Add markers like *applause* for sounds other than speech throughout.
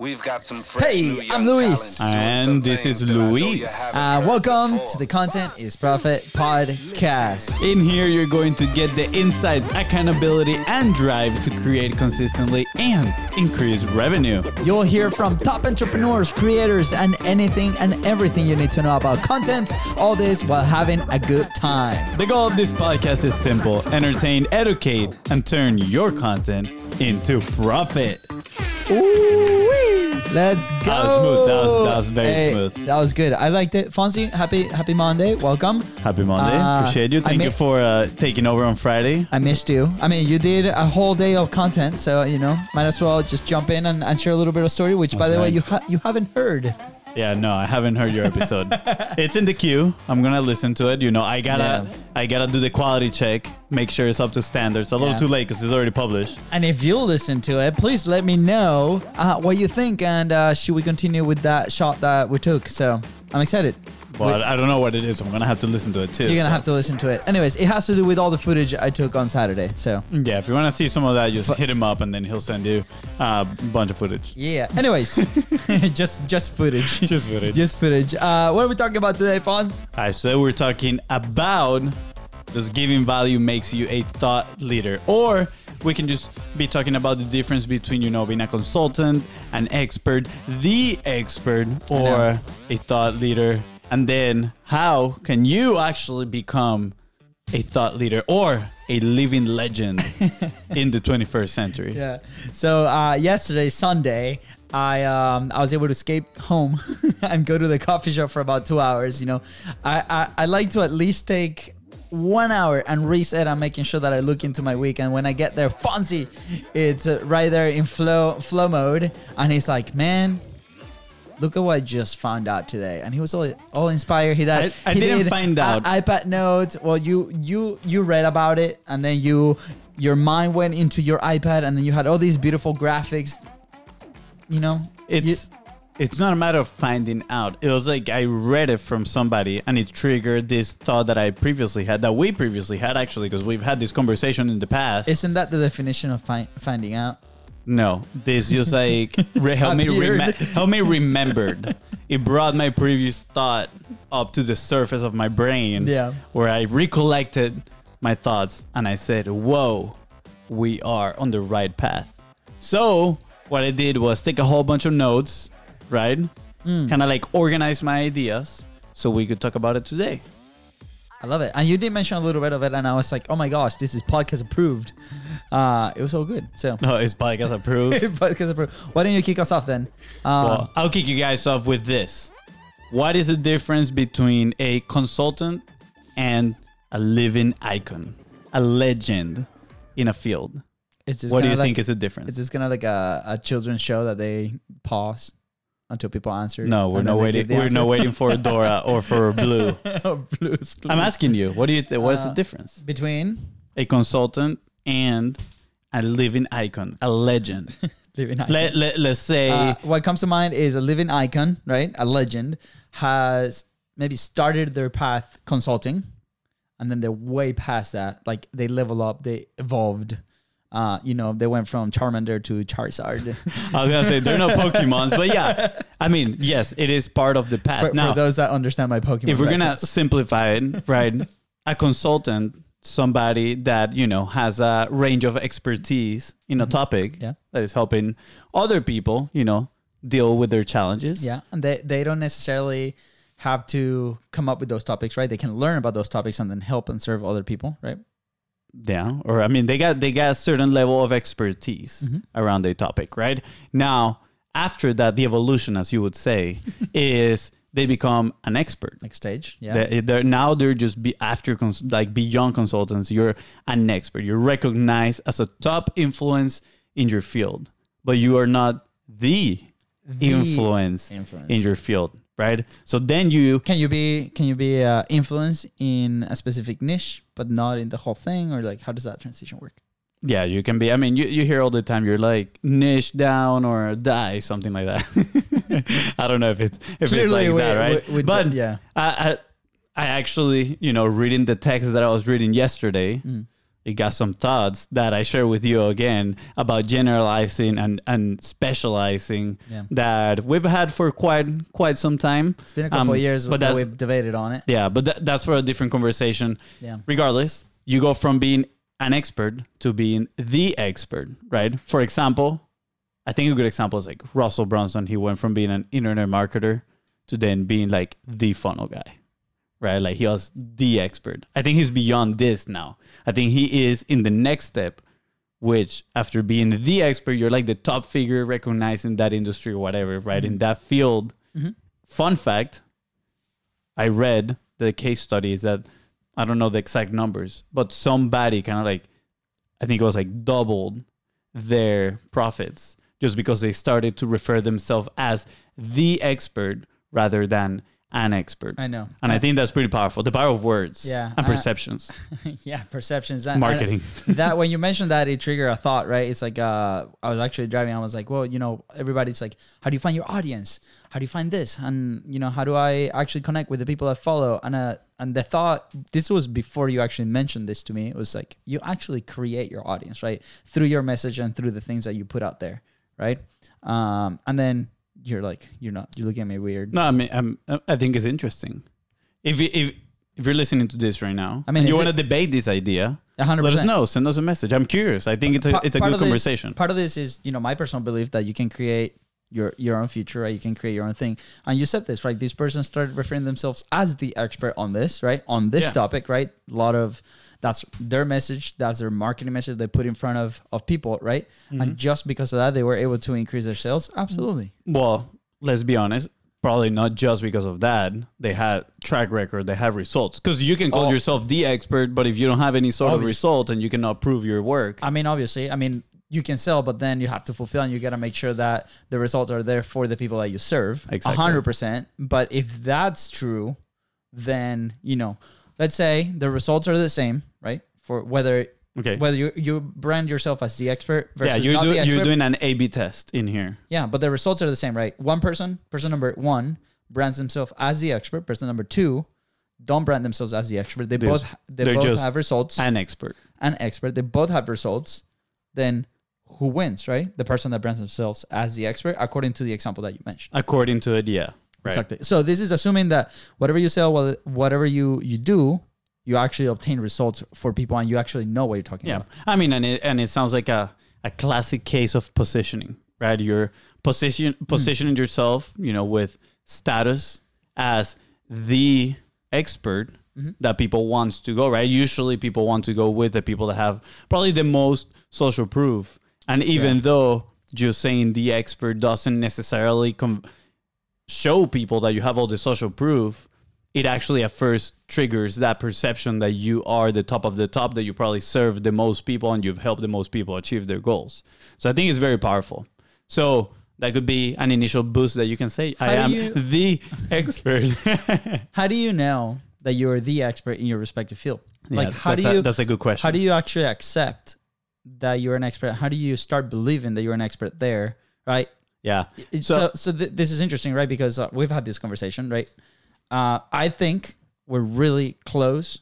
We've got some fresh Hey, new I'm Luis. And this is that I know Luis. you Uh, welcome before. to the Content is Profit podcast. In here, you're going to get the insights, accountability, and drive to create consistently and increase revenue. You'll hear from top entrepreneurs, creators, and anything and everything you need to know about content. All this while having a good time. The goal of this podcast is simple entertain, educate, and turn your content into profit. Ooh, let's go. That was smooth. That was- that was very Hey, smooth. That was good. I liked it. Fonzie, happy happy Monday. Welcome. Happy Monday. Uh, Appreciate you. Thank ma- you for uh, taking over on Friday. I missed you. I mean, you did a whole day of content, so you know, might as well just jump in and, and share a little bit of story. Which, by the way, you ha- you haven't heard. Yeah, no, I haven't heard your episode. *laughs* it's in the queue. I'm gonna listen to it. You know, I gotta, Yeah. I gotta do the quality check, make sure it's up to standards. A little Yeah. too late because it's already published. And if you listen to it, please let me know uh, what you think, and uh, should we continue with that shot that we took? So I'm excited. Well, I don't know what it is. I'm gonna have to listen to it too. You're gonna so- have to listen to it. Anyways, it has to do with all the footage I took on Saturday. So Yeah, if you want to see some of that, just hit him up, and then he'll send you uh, a bunch of footage. yeah. Anyways, *laughs* *laughs* just just footage. Just footage. Just footage. Uh, what are we talking about today, Fonz? Alright, so we're talking about just giving value makes you a thought leader, or we can just be talking about the difference between you know being a consultant, an expert, the expert, or a thought leader, and then how can you actually become a thought leader or a living legend *laughs* in the 21st century? Yeah. So uh, yesterday, Sunday, I um, I was able to escape home *laughs* and go to the coffee shop for about two hours. You know, I, I I like to at least take one hour and reset. I'm making sure that I look into my week, and when I get there, Fonzie, it's right there in flow flow mode, and he's like, man. Look at what I just found out today, and he was all, all inspired. He did. I- I he didn't did find a- out. iPad notes. Well, you you you read about it, and then you your mind went into your iPad, and then you had all these beautiful graphics. You know, it's You- it's not a matter of finding out. It was like I read it from somebody and it triggered this thought that I previously had, that we previously had actually, because we've had this conversation in the past. isn't that the definition of fi- finding out? No, this just like re- help me rem- help me remembered. It brought my previous thought up to the surface of my brain. Yeah. Where I recollected my thoughts and I said, "Whoa, we are on the right path." So what I did was take a whole bunch of notes, right? Hmm. Kind of like organize my ideas so we could talk about it today. I love it, and you did mention a little bit of it, and I was like, oh my gosh, this is podcast approved. Uh, it was all good. So no, *laughs* is podcast approved? *laughs* podcast approved. Why don't you kick us off then? Um, well, I'll kick you guys off with this. What is the difference between a consultant and a living icon, a legend in a field? What do you like, think is the difference? Is this gonna like a, a children's show that they pause until people answer? no, we're not waiting. We're not waiting for Dora *laughs* or for Blue. Blue's Clues. I'm asking you. What do you? Th- what's Uh, the difference? between A consultant and a living icon, a legend. *laughs* living icon. let, let, let's say Uh, what comes to mind is a living icon, right? A legend has maybe started their path consulting, and then they're way past that. Like they level up, they evolved. Uh, you know, they went from Charmander to Charizard. *laughs* I was gonna say they're not Pokemons, but yeah, I mean, yes, it is part of the path. for, now, for those that understand my Pokemon, if we're gonna simplify it, right? A consultant, somebody that you know has a range of expertise in a topic Mm-hmm. Yeah. that is helping other people, you know, deal with their challenges. yeah, and they they don't necessarily have to come up with those topics, right? They can learn about those topics and then help and serve other people, right? yeah or i mean they got they got a certain level of expertise Mm-hmm. around a topic right now after that the evolution as you would say *laughs* is they become an expert Next stage, yeah. They- they're now they're just be after cons- like beyond consultants you're an expert you're recognized as a top influence in your field but you are not the, influence, influence. in your field right so then you Can you be can you be uh, influence in a specific niche, but not in the whole thing, or like how does that transition work? Yeah, you can be. I mean, you, you hear all the time you're like niche down or die, something like that. *laughs* I don't know if it's if Clearly, it's like we- that, right? we- we but yeah. I, I I actually, you know, reading the text that I was reading yesterday, Mm. it got some thoughts that I share with you again about generalizing and, and specializing Yeah. that we've had for quite quite some time. It's been a couple Um, of years but that we've debated on it. yeah, but that, that's for a different conversation. Yeah. Regardless, you go from being an expert to being the expert, right? For example, I think a good example is like Russell Brunson. He went from being an internet marketer to then being like the funnel guy, right? Like he was the expert. I think he's beyond this now. I think he is in the next step, which after being the expert, you're like the top figure recognized in that industry or whatever, right? In mm-hmm. that field. Mm-hmm. Fun fact I read the case studies that I don't know the exact numbers, but somebody kind of like, I think it was like doubled their profits just because they started to refer themselves as the expert rather than an expert. I know. And I think that's pretty powerful. The power of words Yeah, and I- perceptions, *laughs* yeah, perceptions. and- marketing. *laughs* that when you mentioned that, it triggered a thought, right? It's like uh, I was actually driving. I was like, well, you know, everybody's like, how do you find your audience? How do you find this? And you know, how do I actually connect with the people I follow? And uh, and the thought, this was before you actually mentioned this to me. It was like you actually create your audience, right, through your message and through the things that you put out there, right? Um, and then you're like, you're not, you're looking at me weird. No, I mean, I'm, I think it's interesting. If you, if if you're listening to this right now, I mean, you want to debate this idea, A hundred let us know. Send us a message. I'm curious. I think it's a it's a part good this- conversation. part of this is, you know, my personal belief that you can create your your own future, right? You can create your own thing. And you said this, right? These persons started referring themselves as the expert on this, right? On this Yeah. topic, right? A lot of that's their message, that's their marketing message they put in front of of people, right? Mm-hmm. And just because of that, they were able to increase their sales. Absolutely. Well, let's be honest. Probably not just because of that. They had track record. They have results. Because you can call Oh. yourself the expert, but if you don't have any sort of Obvious. result and you cannot prove your work, I mean, obviously, I mean, you can sell, but then you have to fulfill, and you got to make sure that the results are there for the people that you serve. A Exactly. hundred percent. But if that's true, then you know, let's say the results are the same, right? For whether okay, whether you you brand yourself as the expert versus yeah, you're not do, expert. you're doing an A/B test in here. yeah, but the results are the same, right? One person, person number one, brands themselves as the expert. Person number two, don't brand themselves as the expert. They both they both have results An expert. an expert, they both have results, then who wins, right? The person that brands themselves as the expert, according to the example that you mentioned. According to it, yeah. Right. Exactly. So this is assuming that whatever you sell, wha- whatever you you do, you actually obtain results for people, and you actually know what you're talking Yeah. about. I mean, and it, and it sounds like a, a classic case of positioning, right? You're position hmm. positioning yourself, you know, with status as the expert mm-hmm. that people wants to go, right? Usually people want to go with the people that have probably the most social proof. And even though just saying the expert doesn't necessarily com- show people that you have all the social proof, it actually at first triggers that perception that you are the top of the top, that you probably serve the most people and you've helped the most people achieve their goals. So I think it's very powerful. So that could be an initial boost that you can say, I am you- *laughs* the expert. *laughs* How do you know that you're the expert in your respective field? like, Yeah, how do a- you that's a good question. how do you actually accept that you're an expert? How do you start believing that you're an expert there? Right. yeah. So- so so th- this is interesting right because uh, we've had this conversation right uh, i think we're really close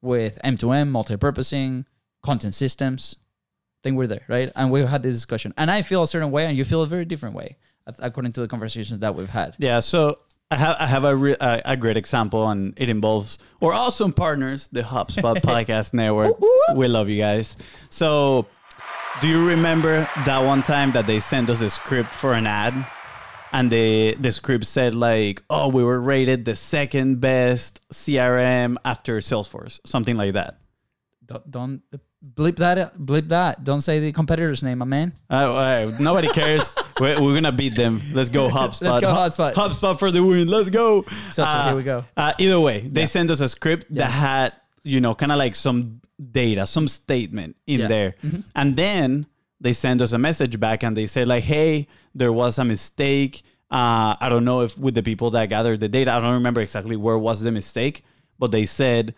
with m2m multi-purposing content systems i think we're there right and we've had this discussion and i feel a certain way and you feel a very different way according to the conversations that we've had Yeah, so I have I have a, re- a a great example, and it involves our awesome partners, the HubSpot *laughs* Podcast Network. We love you guys. So, do you remember that one time that they sent us a script for an ad, and the the script said like, "Oh, we were rated the second best CRM after Salesforce," something like that. don't, don't bleep that bleep that don't say the competitor's name my man Uh, uh, nobody cares. *laughs* we're, we're gonna beat them. Let's go *laughs* HubSpot. Let's go, Hu- HubSpot. HubSpot for the win. Let's go. So, so here we go. Uh, either way, they Yeah. sent us a script that had you know kind of like some data, some statement in Yeah. there, Mm-hmm. and then they send us a message back and they say like, "Hey, there was a mistake. Uh, I don't know if with the people that gathered the data, I don't remember exactly where was the mistake, but they said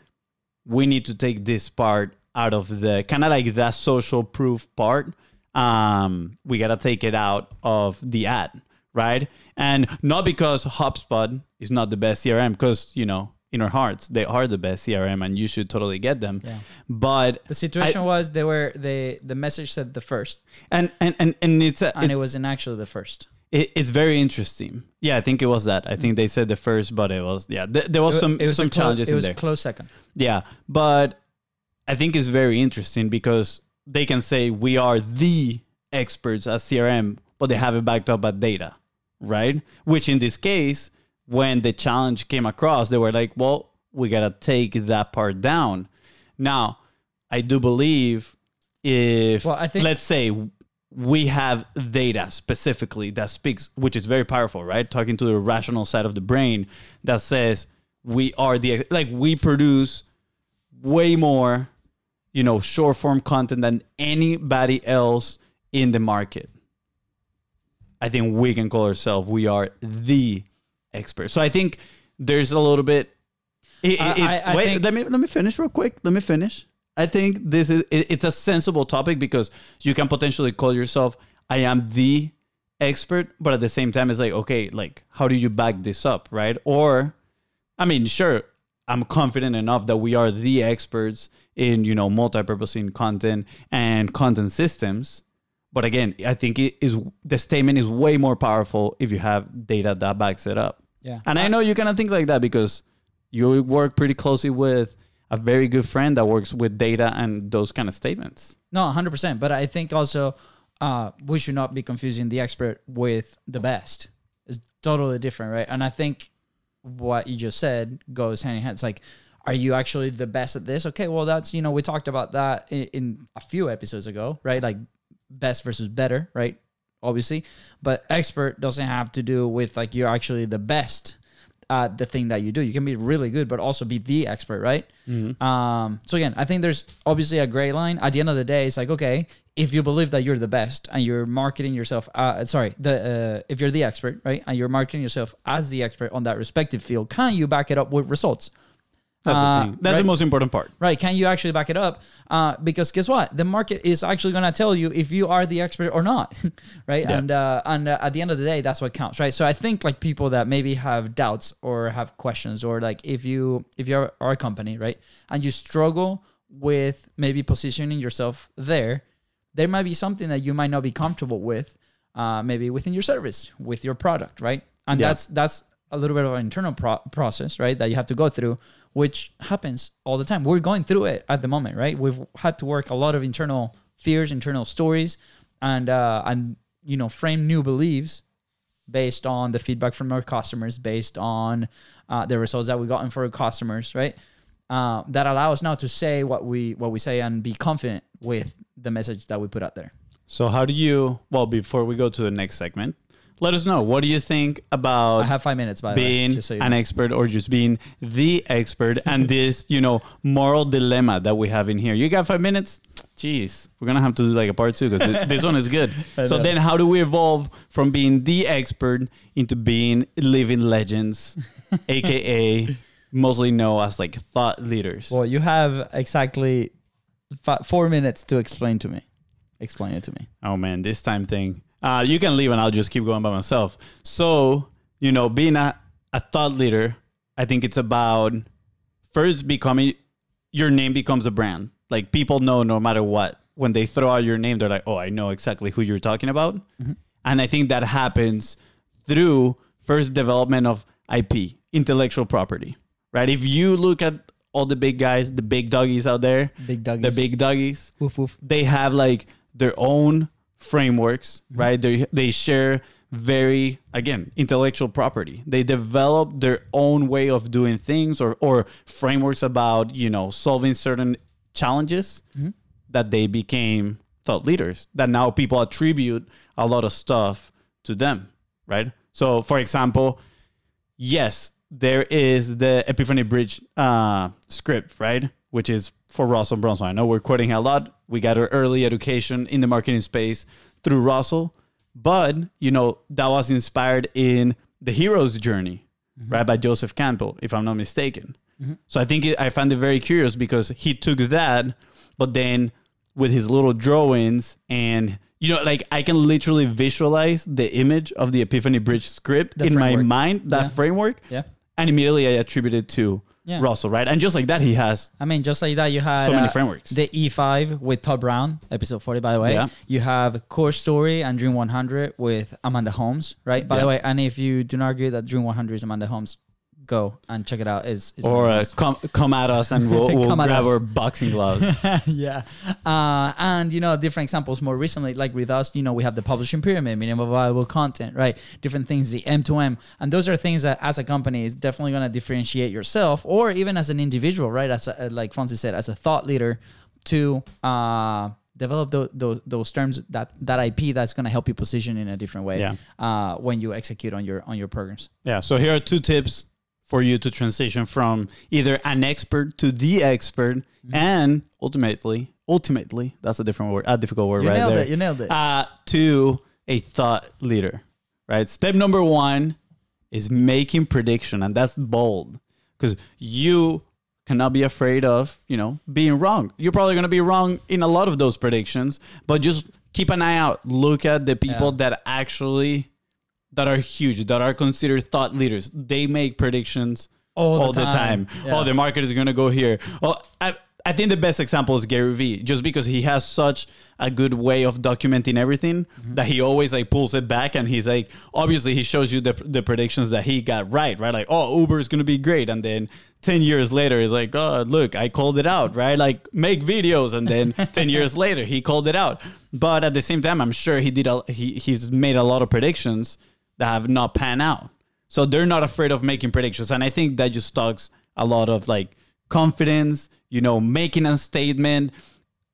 we need to take this part out of the kind of like that social proof part. Um, we gotta take it out of the ad, right? And not because HubSpot is not the best CRM, because you know in our hearts they are the best CRM and you should totally get them. Yeah. But The situation was they were they the message said the first, and and and, and it's a, and it wasn't actually the first. it, it's very interesting. Yeah, I think it was that. I think they said the first, but it was yeah. Th- there was It some it was some clo- challenges It in was there. close second. Yeah, but I think it's very interesting because they can say we are the experts at CRM, but they have it backed up by data, right? Which in this case, when the challenge came across, they were like, well, we got to take that part down. Now, I do believe if, Well, I think- let's say, we have data specifically that speaks, which is very powerful, right? Talking to the rational side of the brain that says we are the, like, we produce way more, you know, short form content than anybody else in the market. I think we can call ourselves we are the expert. So I think there's a little bit. It, I- it's, I- I wait, think- let me let me finish real quick. Let me finish. I think this is it, it's a sensible topic because you can potentially call yourself I am the expert, but at the same time it's like okay, like how do you back this up, right? Or I mean, sure, I'm confident enough that we are the experts in, you know, multi-purposing content and content systems. But again, I think it is the statement is way more powerful if you have data that backs it up. Yeah. And I know you cannot think like that because you work pretty closely with a very good friend that works with data and those kind of statements. No, hundred percent. But I think also uh, we should not be confusing the expert with the best. It's totally different, right? And I think what you just said goes hand in hand. It's like, are you actually the best at this? Okay, well, that's you know we talked about that in, in a few episodes ago, right? Like best versus better, right? Obviously, but expert doesn't have to do with like you're actually the best at the thing that you do. You can be really good, but also be the expert, right? Um, so again, I think there's obviously a gray line. At the end of the day, it's like okay, if you believe that you're the best and you're marketing yourself, uh, sorry, the uh, if you're the expert, right, and you're marketing yourself as the expert on that respective field, can you back it up with results? That's Uh, the thing. That's right? the most important part. Right. Can you actually back it up? Uh, because guess what? The market is actually going to tell you if you are the expert or not. *laughs* right. Yeah. And, uh, and uh, at the end of the day, that's what counts. Right. So I think like people that maybe have doubts or have questions or like if you, if you're our company, right. And you struggle with maybe positioning yourself there, there might be something that you might not be comfortable with, uh, maybe within your service, with your product. Right. And Yeah. that's, that's a little bit of an internal pro- process, right? That you have to go through, which happens all the time. We're going through it at the moment, right? We've had to work a lot of internal fears, internal stories, and uh, and you know frame new beliefs based on the feedback from our customers, based on uh, the results that we gotten for our customers, right? Uh, that allow us now to say what we what we say and be confident with the message that we put out there. So how do you well before we go to the next segment, let us know what do you think about I have five minutes by the way, being just so an know. expert or just being the expert and *laughs* this you know moral dilemma that we have in here you got five minutes jeez we're gonna have to do like a part two because this one is good *laughs* so then how do we evolve from being the expert into being living legends *laughs* aka mostly known as like thought leaders Well, you have exactly fi- four minutes to explain to me. Explain it to me. Oh man, this time thing. Uh, you can leave and I'll just keep going by myself. So, you know, being a, a thought leader, I think it's about first becoming your name becomes a brand. Like people know no matter what. When they throw out your name, they're like, oh, I know exactly who you're talking about. And I think that happens through first development of IP, intellectual property, right? If you look at all the big guys, the big doggies out there, Big the big doggies, Woof woof. they have like their own frameworks, right? They they share very again intellectual property. They develop their own way of doing things or or frameworks about you know solving certain challenges that they became thought leaders. That now people attribute a lot of stuff to them, right? So, for example, yes, there is the Epiphany Bridge uh, script, right? Which is for Russell Brunson. I know we're quoting a lot. We got our early education in the marketing space through Russell, but you know that was inspired in the hero's journey, mm-hmm. right, by Joseph Campbell, if I'm not mistaken. Mm-hmm. So I think it, I found it very curious because he took that, but then with his little drawings and you know, like I can literally visualize the image of the Epiphany Bridge script The in my mind, that Yeah. framework, Yeah. and immediately I attribute it to Yeah. Russell, right? And just like that, he has I mean, just like that, you had So many uh, frameworks. The E5 with Todd Brown, episode 40, by the way. Yeah. You have Core Story and Dream 100 with Amanda Holmes, right? By Yeah. the way, and if you do not agree that Dream 100 is Amanda Holmes, go and check it out. Is or uh, come come at us and we'll, *laughs* we'll grab us. our boxing gloves. *laughs* yeah. Uh, and, you know, different examples more recently, like with us, you know, we have the publishing pyramid, minimum viable content, right? Different things, the M2M. And those are things that as a company is definitely going to differentiate yourself or even as an individual, right? As a, like Francis said, as a thought leader to uh, develop those, those, those terms, that, that IP that's going to help you position in a different way Yeah. uh, when you execute on your, on your programs. Yeah. So here are two tips for you to transition from either an expert to the expert, Mm-hmm. and ultimately, ultimately, that's a different word, a difficult word You right nailed there. it. You nailed it. Uh, to a thought leader, right? Step number one is making prediction, and that's bold because you cannot be afraid of you know being wrong. You're probably going to be wrong in a lot of those predictions, but just keep an eye out. Look at the people Yeah. that actually that are huge, that are considered thought leaders. They make predictions All the all the time. time. Yeah. Oh, the market is going to go here. Oh, I, I think the best example is Gary Vee, just because he has such a good way of documenting everything Mm-hmm. that he always like pulls it back and he's like, obviously he shows you the, the predictions that he got right, right? Like, oh, Uber is going to be great. And then 10 years later, he's like, oh, look, I called it out, right? Like make videos. And then *laughs* 10 years later, he called it out. But at the same time, I'm sure he did, a, he, he's made a lot of predictions that have not panned out. So they're not afraid of making predictions. And I think that just talks a lot of like confidence, you know, making a statement.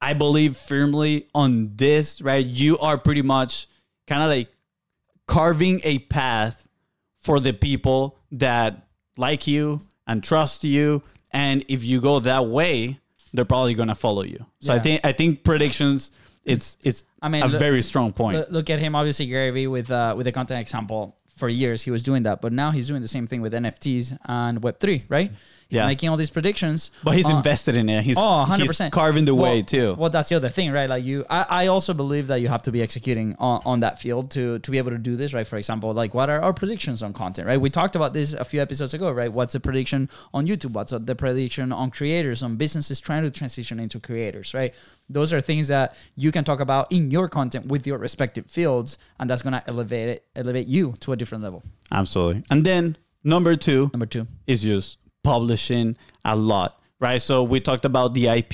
I believe firmly on this, right? You are pretty much kind of like carving a path for the people that like you and trust you. And if you go that way, they're probably gonna follow you. So I think I think predictions it's it's I mean, a look- very strong point. Look, at him, obviously Gary Vee with uh, with the content example. For years, he was doing that, but now he's doing the same thing with NFTs and Web three, right? He's Yeah. making all these predictions. but he's on- invested in it. He's, Oh, 100 he's percent carving the way too. Well, that's the other thing, right? Like you, I, I also believe that you have to be executing on, on that field to to be able to do this, right? For example, like what are our predictions on content, right? We talked about this a few episodes ago, right? What's the prediction on YouTube? What's the prediction on creators, on businesses trying to transition into creators, right? Those are things that you can talk about in your content with your respective fields, and that's gonna elevate it, elevate you to a different level. Absolutely. And then number two Number two, is just publishing a lot, right? So we talked about the IP.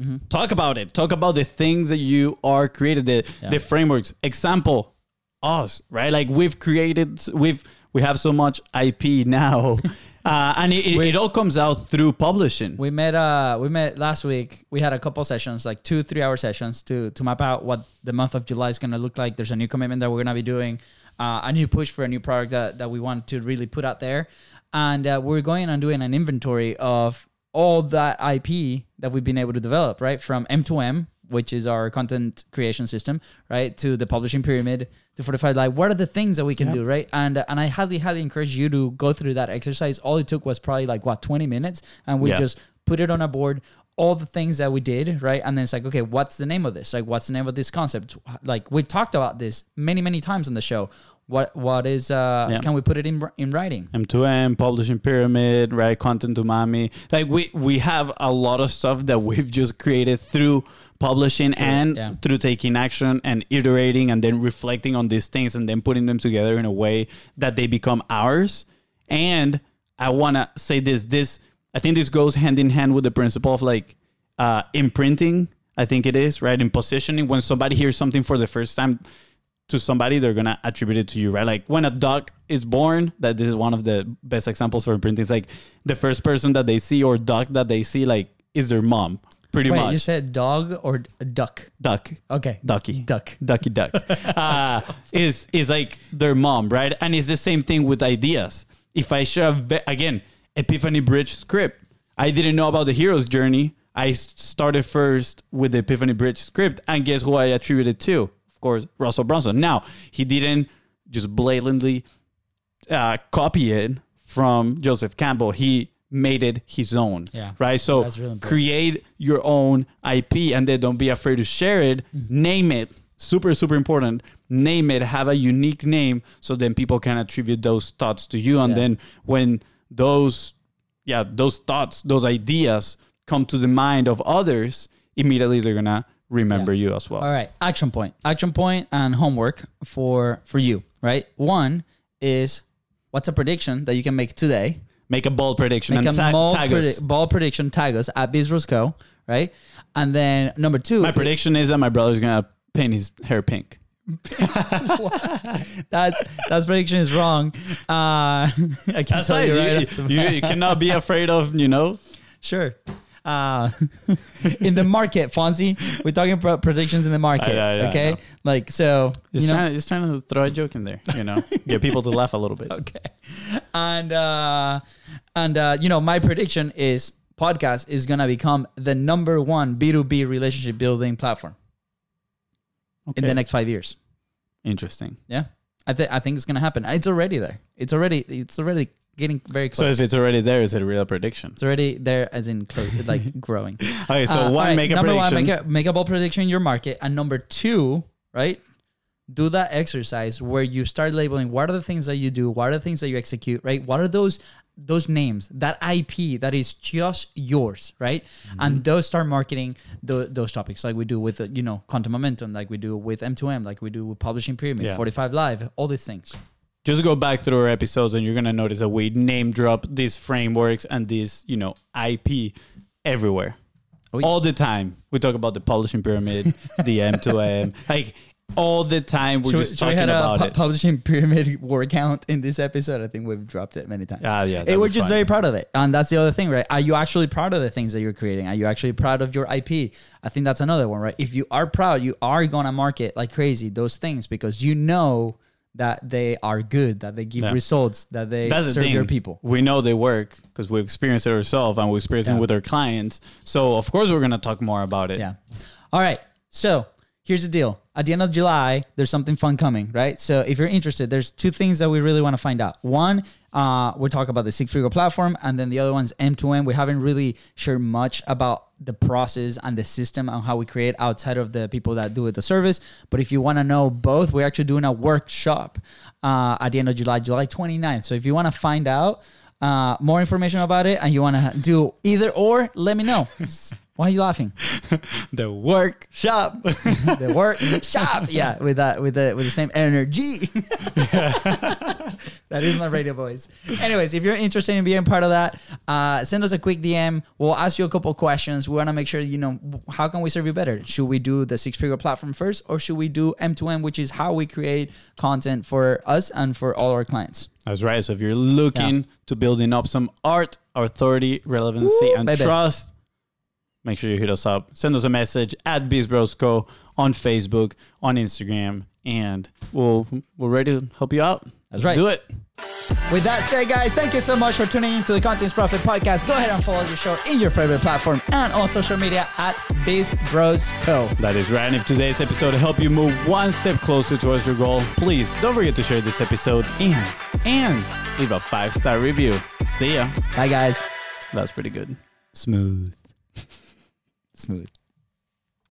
Mm-hmm. Talk about it. Talk about the things that you are created, the, Yeah. the frameworks. Example, us, right? Like we've created, we've we have so much IP now, *laughs* uh, and it, it, it all comes out through publishing. We met uh we met last week. We had a couple sessions, like two, three hour sessions to to map out what the month of July is gonna look like. There's a new commitment that we're gonna be doing, uh, a new push for a new product that, that we want to really put out there. And uh, we're going and doing an inventory of all that IP that we've been able to develop, right? From M2M, which is our content creation system, right? To the publishing pyramid, to Fortify like what are the things that we can do, right? And uh, and I highly, highly encourage you to go through that exercise. All it took was probably like what, 20 minutes, and we Yeah. just put it on a board all the things that we did right and then it's like okay what's the name of this like what's the name of this concept like we've talked about this many many times on the show what what is uh Yeah. can we put it in in writing M2M, publishing pyramid, right? Content umami. Like we we have a lot of stuff that we've just created through publishing and yeah. through taking action and iterating and then reflecting on these things and then putting them together in a way that they become ours. And I want to say this this I think this goes hand in hand with the principle of like uh imprinting. I think it is, right? In positioning when somebody hears something for the first time to somebody, they're gonna attribute it to you, right? Like when a dog is born, that this is one of the best examples for imprinting. It's like the first person that they see or duck that they see, like, is their mom, pretty wait much. you said dog or duck duck, okay ducky, duck ducky, duck, *laughs* uh, is is like their mom, right? And it's the same thing with ideas. If I share again, Epiphany Bridge script, I didn't know about the hero's journey. I started first with the Epiphany Bridge script, and guess who I attributed to? Of course, Russell Brunson. Now he didn't just blatantly uh, copy it from Joseph Campbell. He made it his own. Yeah. Right. So really create your own IP and then don't be afraid to share it. Mm-hmm. Name it. Super, super important. Name it. Have a unique name so then people can attribute those thoughts to you. And Yeah. then when those yeah, those thoughts, those ideas come to the mind of others, immediately they're gonna remember you as well. All right, action point, action point, and homework for for you. Right, one is what's a prediction that you can make today. Make a bold prediction Make and a ta- bold, tag us. predi- bold prediction. Tag us at BizBrosCo. Right, and then number two. My prediction is that my brother's gonna paint his hair pink. *laughs* That's that's prediction is wrong. Uh, *laughs* I can That's tell right. you You, right. the you, you cannot be afraid of, you know. Sure. Uh, *laughs* in the *laughs* market, Fonzie, we're talking about predictions in the market. I know, I I okay, know. like so, Just, you know. trying, just trying to throw a joke in there, you know, *laughs* get people to laugh a little bit. okay, and uh, and uh, you know, my prediction is podcast is gonna become the number one B two B relationship building platform in the next five years. Interesting. Yeah, I think I think it's gonna happen. It's already there. It's already it's already getting very close. So if it's already there, is it a real prediction? it's already there, as in close, like *laughs* growing. Okay, so Uh, one, right, make a number prediction. one, make a make a bold prediction in your market, and number two, right? Do that exercise where you start labeling what are the things that you do, what are the things that you execute, right? What are those those names, that IP that is just yours, right? Mm-hmm. And those start marketing tho- those topics like we do with you know quantum momentum, like we do with M2M, like we do with publishing pyramid, Yeah. 45 live, all these things. Just go back through our episodes, and you're gonna notice that we name drop these frameworks and these, you know, IP everywhere, Oh, yeah. all the time. We talk about the publishing pyramid, *laughs* the M2M, like all the time. We're Should we, just we talking had a about pu- it. publishing pyramid word count in this episode? I think we've dropped it many times. Ah, yeah, we're just fun. very proud of it, and that's the other thing, right? Are you actually proud of the things that you're creating? Are you actually proud of your IP? I think that's another one, right? If you are proud, you are gonna market like crazy those things because you know that they are good, that they give Yeah. results, that they That's serve your people. We know they work because we've experienced it ourselves and we're experiencing Yeah. with our clients. So of course we're gonna talk more about it. Yeah. All right. So here's the deal. At the end of July, there's something fun coming, right? So if you're interested, there's two things that we really want to find out. One, uh, we're talking about the figure platform, and then the other one's M2M. We haven't really shared much about the process and the system and how we create outside of the people that do it the service. But if you want to know both, we're actually doing a workshop uh, at the end of July, July 29th. So if you want to find out uh, more information about it and you want to do either or, let me know. *laughs* Why are you laughing? *laughs* The workshop. *laughs* the workshop. *laughs* Yeah, with that with the with the same energy. that is my radio voice. Anyways, if you're interested in being part of that, uh, send us a quick DM. We'll ask you a couple questions. We want to make sure you know how can we serve you better. Should we do the six figure platform first, or should we do M2M, which is how we create content for us and for all our clients? That's right. So if you're looking to building up some art, authority, relevancy, Woo, and baby. trust, make sure you hit us up. Send us a message at BizBrosCo on Facebook, on Instagram, and we'll we're ready to help you out. That's Let's right. Do it. With that said, guys, thank you so much for tuning into the Contents Profit Podcast. Go ahead and follow the show in your favorite platform and on social media at Biz Bros Co. That is right. And if today's episode helped you move one step closer towards your goal, please don't forget to share this episode and and leave a five star review. See ya. Bye, guys. That was pretty good. Smooth. Smooth.